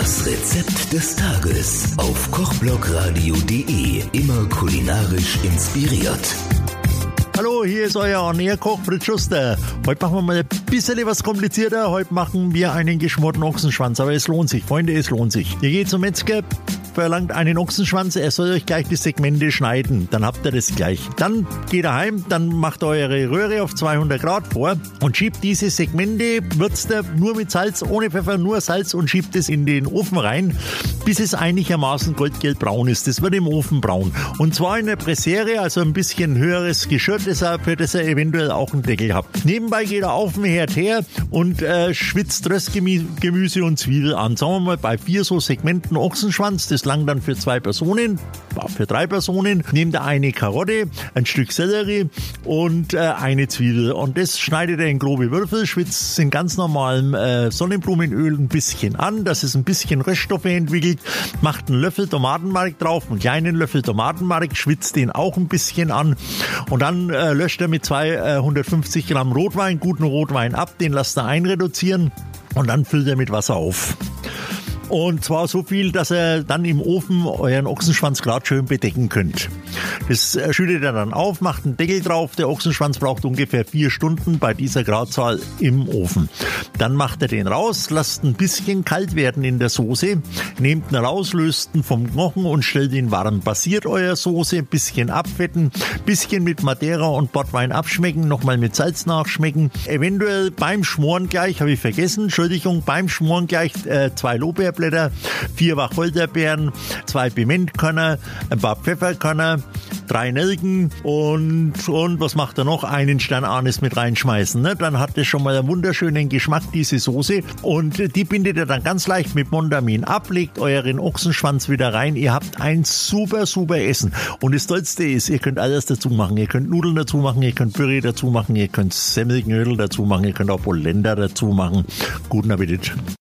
Das Rezept des Tages auf kochblogradio.de. Immer kulinarisch inspiriert. Hallo, hier ist euer Ernährkoch Fritz Schuster. Heute machen wir mal ein bisschen was komplizierter. Heute machen wir einen geschmorten Ochsenschwanz. Aber es lohnt sich, Freunde, es lohnt sich. Ihr geht zum Metzger, verlangt einen Ochsenschwanz, er soll euch gleich die Segmente schneiden. Dann habt ihr das gleich. Dann geht er heim, dann macht eure Röhre auf 200 Grad vor und schiebt diese Segmente, würzt er nur mit Salz, ohne Pfeffer, nur Salz und schiebt es in den Ofen rein, bis es einigermaßen goldgelbbraun ist. Das wird im Ofen braun. Und zwar in der Pressere, also ein bisschen höheres Geschirr, für das ihr eventuell auch einen Deckel habt. Nebenbei geht er auf dem Herd her und äh, schwitzt Röstgemüse und Zwiebel an. Sagen wir mal bei vier so Segmenten Ochsenschwanz, das lang dann für zwei Personen, für drei Personen. Nehmt ihr eine Karotte, ein Stück Sellerie und äh, eine Zwiebel. Und das schneidet ihr in grobe Würfel, schwitzt in ganz normalem äh, Sonnenblumenöl ein bisschen an, dass es ein bisschen Röststoffe entwickelt. Macht einen Löffel Tomatenmark drauf, einen kleinen Löffel Tomatenmark, schwitzt den auch ein bisschen an. Und dann äh, löscht er mit 250 Gramm Rotwein, guten Rotwein ab, den lasst ihr einreduzieren und dann füllt er mit Wasser auf. Und zwar so viel, dass ihr dann im Ofen euren Ochsenschwanz gerade schön bedecken könnt. Das äh, schüttet ihr dann auf, macht einen Deckel drauf. Der Ochsenschwanz braucht ungefähr vier Stunden bei dieser Gradzahl im Ofen. Dann macht ihr den raus, lasst ein bisschen kalt werden in der Soße, nehmt ihn raus, löst ihn vom Knochen und stellt ihn warm. Basiert euer Soße, ein bisschen abfetten, bisschen mit Madeira und Bordwein abschmecken, nochmal mit Salz nachschmecken. Eventuell beim Schmoren gleich, habe ich vergessen, Entschuldigung, beim Schmoren gleich äh, zwei Lobbeerblätter, vier Wacholderbeeren, zwei Pimentkörner, ein paar Pfefferkörner, drei Nelken und, und was macht er noch? Einen Stern Anis mit reinschmeißen. Ne? Dann hat es schon mal einen wunderschönen Geschmack, diese Soße. Und die bindet ihr dann ganz leicht mit Mondamin ab, legt euren Ochsenschwanz wieder rein. Ihr habt ein super, super Essen. Und das Tollste ist, ihr könnt alles dazu machen. Ihr könnt Nudeln dazu machen, ihr könnt Püree dazu machen, ihr könnt Semmelknödel dazu machen, ihr könnt auch Polenta dazu machen. Guten Appetit.